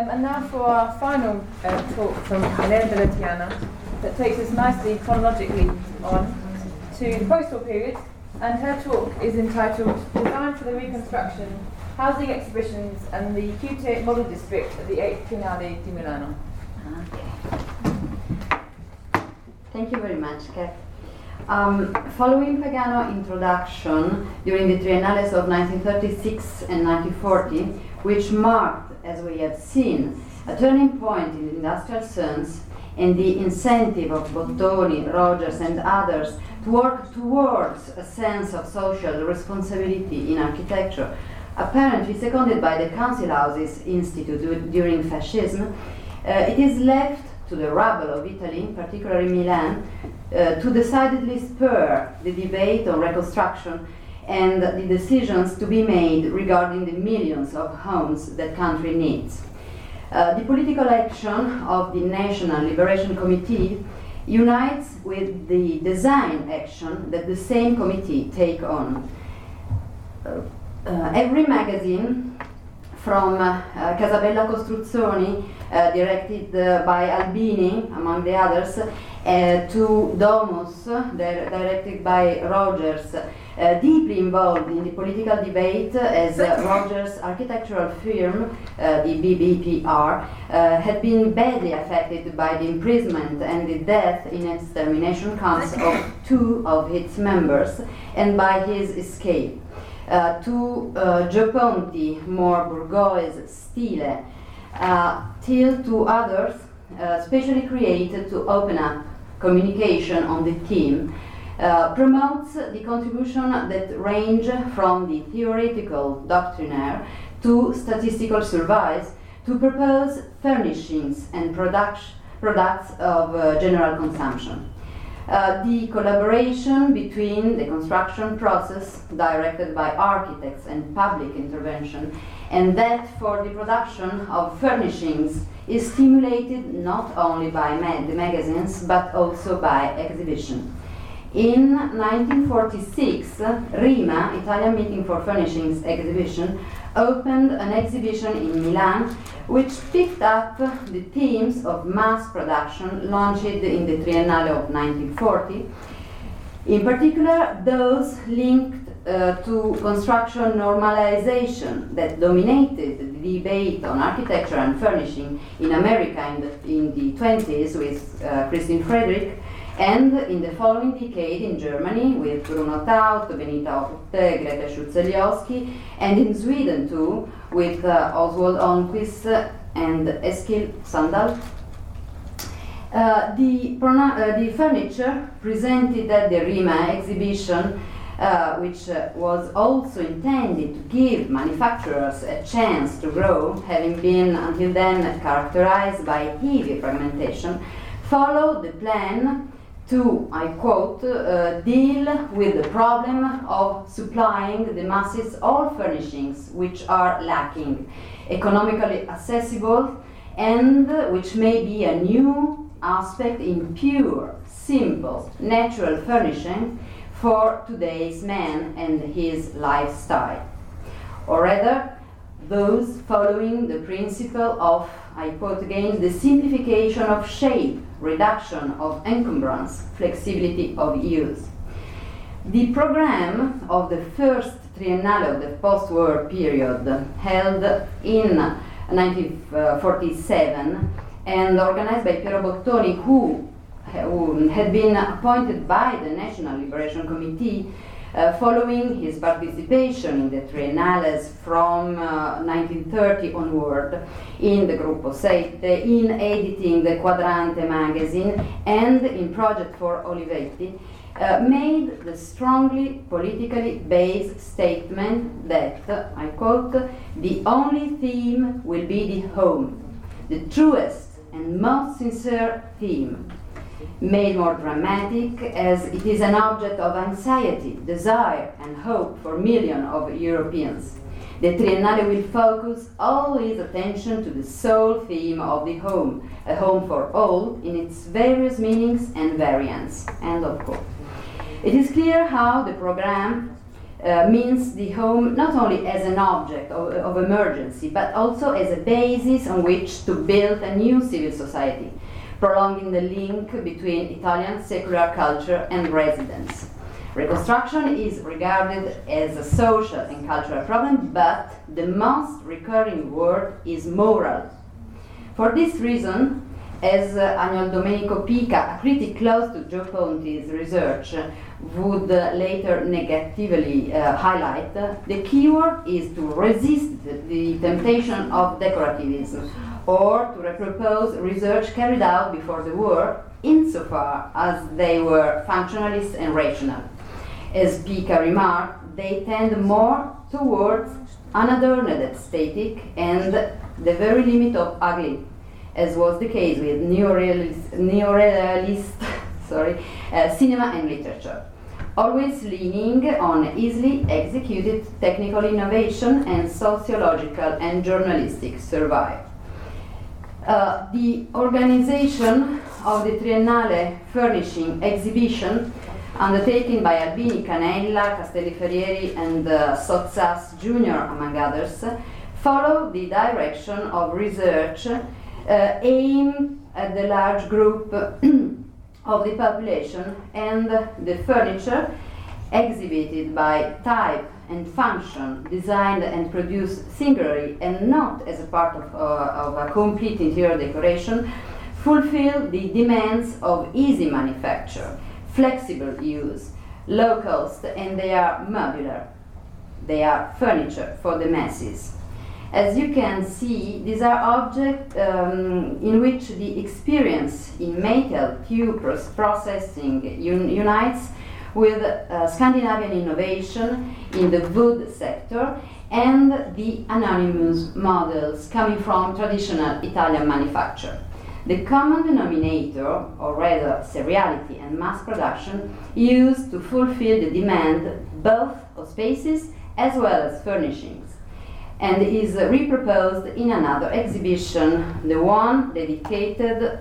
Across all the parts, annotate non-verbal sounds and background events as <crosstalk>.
Um, and now for our final uh, talk from Elena Dellapiana that takes us nicely chronologically on to the post-war period and her talk is entitled Design for the Reconstruction, Housing Exhibitions and the QT Model District at the 8th Triennale di Milano. Okay. Thank you very much, Kat. Um, following Pagano's introduction during the Triennales of 1936 and 1940, which marked, as we have seen, a turning point in industrial sense and the incentive of Bottoni, Rogers, and others to work towards a sense of social responsibility in architecture, apparently seconded by the Council Houses Institute during fascism, uh, it is left to the rubble of Italy, particularly Milan, uh, to decidedly spur the debate on reconstruction and the decisions to be made regarding the millions of homes that country needs. Uh, the political action of the National Liberation Committee unites with the design action that the same committee take on. Uh, uh, every magazine from uh, Casabella Costruzioni, uh, directed uh, by Albini, among the others, to Domus, directed by Rogers, uh, deeply involved in the political debate as uh, Rogers' architectural firm, uh, the BBPR, had been badly affected by the imprisonment and the death in extermination camps of two of its members and by his escape. Uh, to uh, Gio Ponti, more bourgeois stile, uh, till to others, specially created to open up communication on the theme uh, promotes the contribution that range from the theoretical doctrinaire to statistical surveys to propose furnishings and product, products of uh, general consumption. Uh, the collaboration between the construction process directed by architects and public intervention and that for the production of furnishings is stimulated not only by ma- the magazines but also by exhibition. In 1946, RIMA, Italian Meeting for Furnishings exhibition, opened an exhibition in Milan which picked up the themes of mass production launched in the Triennale of 1940. In particular, those linked uh, to construction normalization that dominated the debate on architecture and furnishing in America in the, in the 20s with uh, Christine Frederick and in the following decade in Germany with Bruno Taut, Benita Hutte, Greta Schütte-Lihotzky, and in Sweden too with uh, Oswald Almqvist and Eskil Sundahl. Uh, the, uh, the, furniture presented at the RIMA exhibition, uh, which uh, was also intended to give manufacturers a chance to grow, having been until then characterized by heavy fragmentation, followed the plan to, I quote, uh, deal with the problem of supplying the masses all furnishings which are lacking, economically accessible, and which may be a new aspect in pure, simple, natural furnishing for today's man and his lifestyle. Or rather, those following the principle of, I quote again, the simplification of shape reduction of encumbrance, flexibility of use. The program of the first triennale of the post war period, held in 1947 and organized by Piero Bottoni, who, who had been appointed by the National Liberation Committee uh, following his participation in the Triennales from uh, 1930 onward in the Gruppo Sette, in editing the Quadrante magazine, and in Project for Olivetti, uh, made the strongly politically based statement that, I quote, the only theme will be the home, the truest and most sincere theme made more dramatic as it is an object of anxiety, desire, and hope for millions of Europeans. The Triennale will focus all its attention to the sole theme of the home, a home for all in its various meanings and variants. End of quote. It is clear how the program uh, means the home not only as an object of, of, emergency, but also as a basis on which to build a new civil society, prolonging the link between Italian secular culture and residence. Reconstruction is regarded as a social and cultural problem, but the most recurring word is moral. For this reason, as uh, Agnoldomenico Pica, a critic close to Gio Ponti's research, would uh, later negatively uh, highlight, the keyword is to resist the temptation of decorativism or to repropose research carried out before the war insofar as they were functionalist and rational. As Pica remarked, they tend more towards unadorned aesthetic and the very limit of ugly as was the case with neorealist, neorealist <laughs> sorry, uh, cinema and literature, always leaning on easily executed technical innovation and sociological and journalistic survival. Uh, the organization of the Triennale Furnishing Exhibition, undertaken by Albini, Canella, Castelli Ferrieri, and uh, Sottsass Jr., among others, followed the direction of research uh, aim at the large group <clears throat> of the population and the furniture exhibited by type and function, designed and produced singularly and not as a part of, uh, of a complete interior decoration, fulfill the demands of easy manufacture, flexible use, low cost, and they are modular. They are furniture for the masses. As you can see, these are objects um, in which the experience in metal tube processing un unites with uh, Scandinavian innovation in the wood sector and the anonymous models coming from traditional Italian manufacture. The common denominator, or rather seriality and mass production, used to fulfill the demand both of spaces as well as furnishings and is reproposed in another exhibition, the one dedicated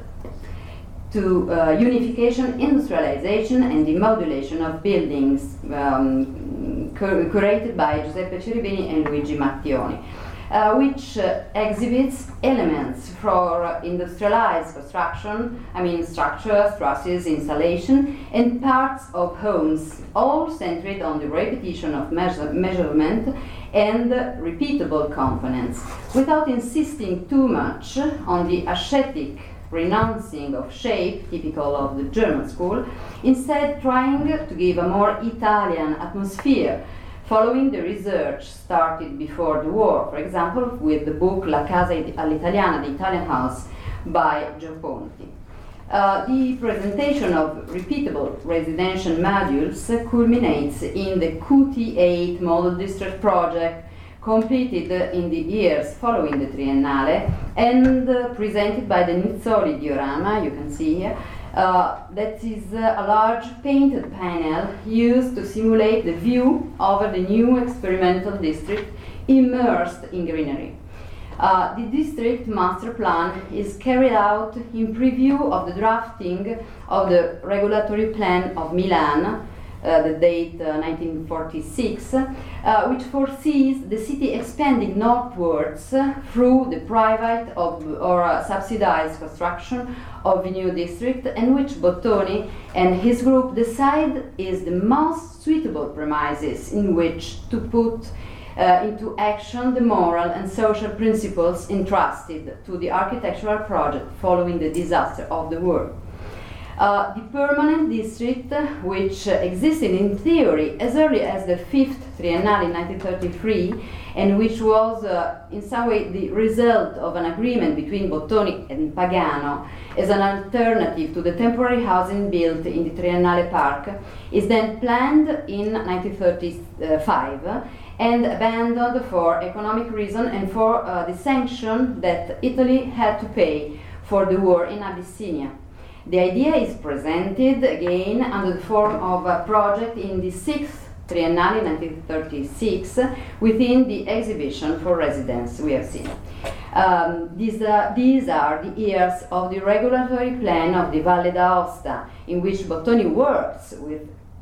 to uh, unification, industrialization, and demodulation of buildings, um, cur curated by Giuseppe Ciribini and Luigi Mattioni. Uh, which uh, exhibits elements for industrialized construction, I mean structures, trusses, installation, and parts of homes, all centered on the repetition of measure measurement and repeatable components, without insisting too much on the ascetic renouncing of shape, typical of the German school, instead trying to give a more Italian atmosphere, following the research started before the war, for example, with the book La Casa all'Italiana, the Italian House, by Gio Ponti. Uh, the presentation of repeatable residential modules culminates in the QT8 Model District project completed in the years following the Triennale and uh, presented by the Nizzoli diorama, you can see here, uh, that is uh, a large painted panel used to simulate the view over the new experimental district immersed in greenery. Uh, the district master plan is carried out in preview of the drafting of the regulatory plan of Milan, uh, the date uh, 1946, uh, which foresees the city expanding northwards through the private of, or uh, subsidized construction of new district, and which Bottoni and his group decide is the most suitable premises in which to put uh, into action the moral and social principles entrusted to the architectural project following the disaster of the war. Uh, the permanent district, which existed in theory as early as the fifth triennale in 1933, and which was uh, in some way the result of an agreement between Bottoni and Pagano as an alternative to the temporary housing built in the Triennale Park, is then planned in 1935 and abandoned for economic reason and for uh, the sanction that Italy had to pay for the war in Abyssinia. The idea is presented again under the form of a project in the sixth Triennale 1936 within the exhibition for residents we have seen. Um, these, these are the years of the regulatory plan of the Valle d'Aosta, in which Bottoni works with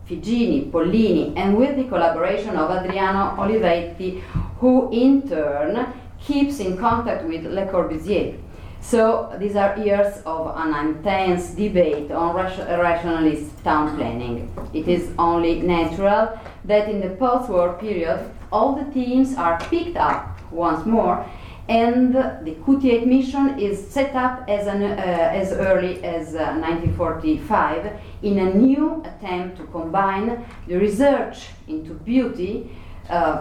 Figini, Pollini, and with the collaboration of Adriano Olivetti, who in turn keeps in contact with Le Corbusier. So these are years of an intense debate on rationalist town planning. It is only natural that in the post-war period all the themes are picked up once more and the QT8 mission is set up as, an, uh, as early as uh, 1945 in a new attempt to combine the research into beauty uh,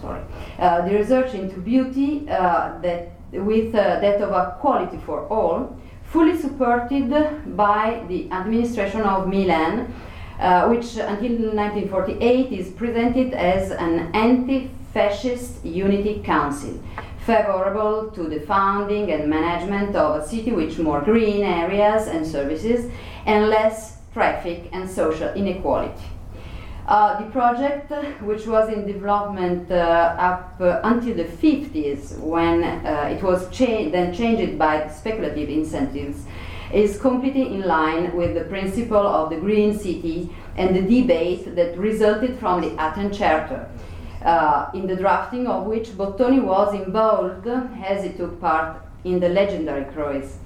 sorry, uh, the research into beauty uh, that with uh, that of a quality for all, fully supported by the administration of Milan, uh, which until 1948 is presented as an anti-fascist unity council, favorable to the founding and management of a city with more green areas and services and less traffic and social inequality. Uh, the project, which was in development uh, up uh, until the 50s, when uh, it was cha- then changed by speculative incentives, is completely in line with the principle of the Green City and the debate that resulted from the Athens Charter, uh, in the drafting of which Bottoni was involved as he took part in the legendary cruise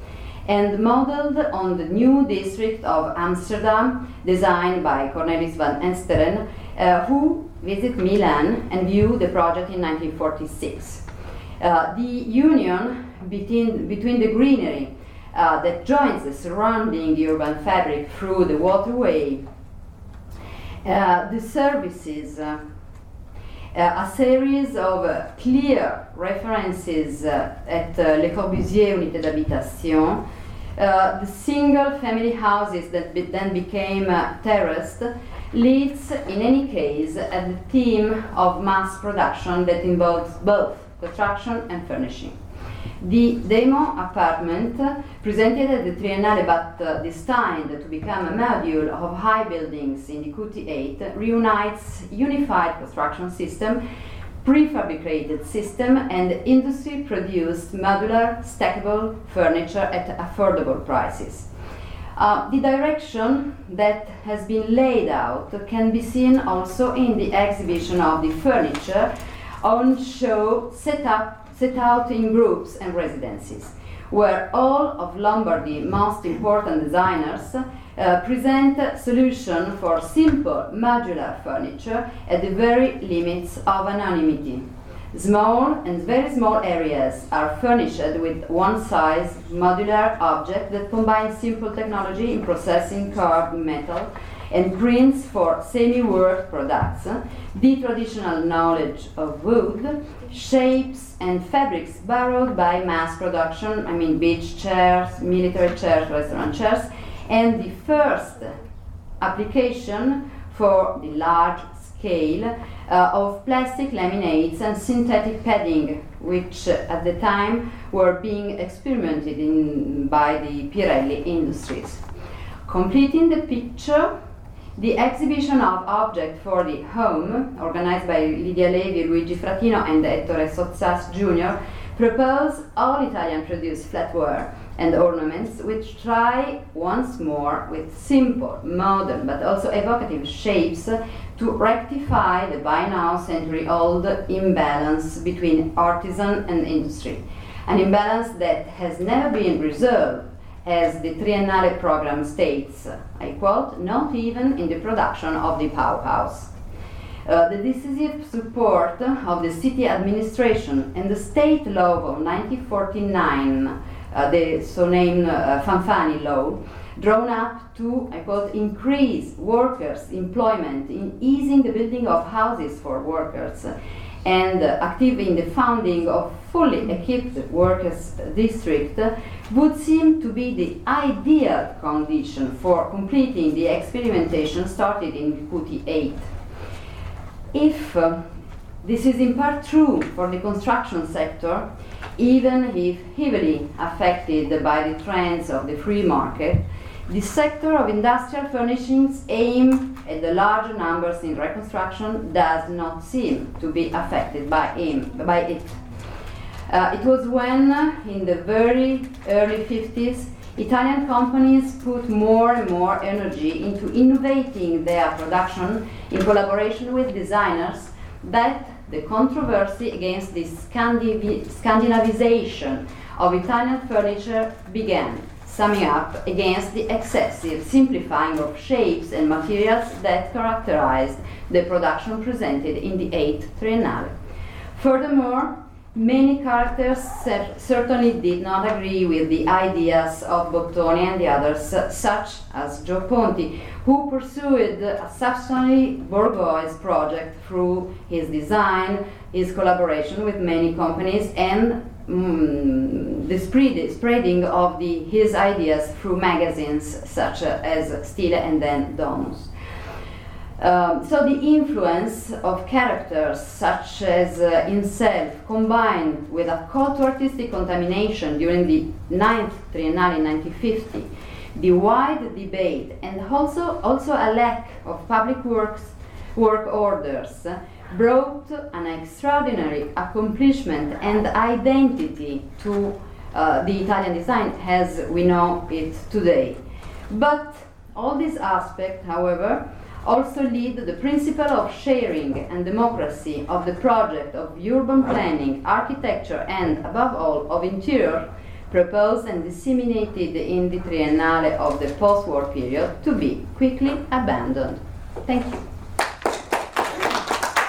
and modeled on the new district of Amsterdam, designed by Cornelis van Eesteren, uh, who visited Milan and viewed the project in 1946. Uh, the union between, between the greenery uh, that joins the surrounding urban fabric through the waterway, uh, the services, uh, a series of uh, clear references uh, at Le Corbusier Unité d'Habitation, the single family houses that be then became terraced leads, in any case, at the theme of mass production that involves both construction and furnishing. The demo apartment, presented at the Triennale but uh, destined to become a module of high buildings in the QT8, reunites unified construction system, prefabricated system, and industry-produced modular stackable furniture at affordable prices. Uh, the direction that has been laid out can be seen also in the exhibition of the furniture on show set up set out in groups and residences, where all of Lombardy's most important designers uh, present solutions for simple modular furniture at the very limits of anonymity. Small and very small areas are furnished with one size modular object that combines simple technology in processing carved metal and prints for semi-work products, the traditional knowledge of wood, shapes and fabrics borrowed by mass production, I mean beach chairs, military chairs, restaurant chairs, and the first application for the large scale uh, of plastic laminates and synthetic padding, which uh, at the time were being experimented in by the Pirelli industries. Completing the picture, the exhibition of objects for the home, organized by Lydia Levi, Luigi Fratino, and Ettore Sottsass Jr., propose all Italian produced flatware and ornaments which try once more with simple, modern, but also evocative shapes to rectify the by now century old imbalance between artisan and industry. An imbalance that has never been resolved as the Triennale program states, I quote, not even in the production of the powerhouse. Uh, the decisive support of the city administration and the state law of 1949, uh, the so named uh, Fanfani law, drawn up to, I quote, increase workers' employment in easing the building of houses for workers and active in the founding of fully equipped workers district would seem to be the ideal condition for completing the experimentation started in QT 8. If uh, this is in part true for the construction sector, even if heavily affected by the trends of the free market, the sector of industrial furnishings aimed at the larger numbers in reconstruction does not seem to be affected by, him, by it. Uh, it was when, in the very early 50s, Italian companies put more and more energy into innovating their production in collaboration with designers that the controversy against the Scandinavi- Scandinavization of Italian furniture began, summing up against the excessive simplifying of shapes and materials that characterized the production presented in the 8th Triennale. Furthermore, Many characters cer- certainly did not agree with the ideas of Bottoni and the others, such as Gio Ponti, who pursued a substantially bourgeois project through his design, his collaboration with many companies, and mm, the spread, spreading of the, his ideas through magazines such as Stile and then Domus. Um, so the influence of characters such as uh, himself combined with a cult to artistic contamination during the 9th Triennale in 1950, the wide debate and also, also a lack of public works, work orders brought an extraordinary accomplishment and identity to uh, the Italian design as we know it today. But all these aspects, however, also lead the principle of sharing and democracy of the project of urban planning, architecture, and above all of interior proposed and disseminated in the triennale of the post-war period to be quickly abandoned. Thank you.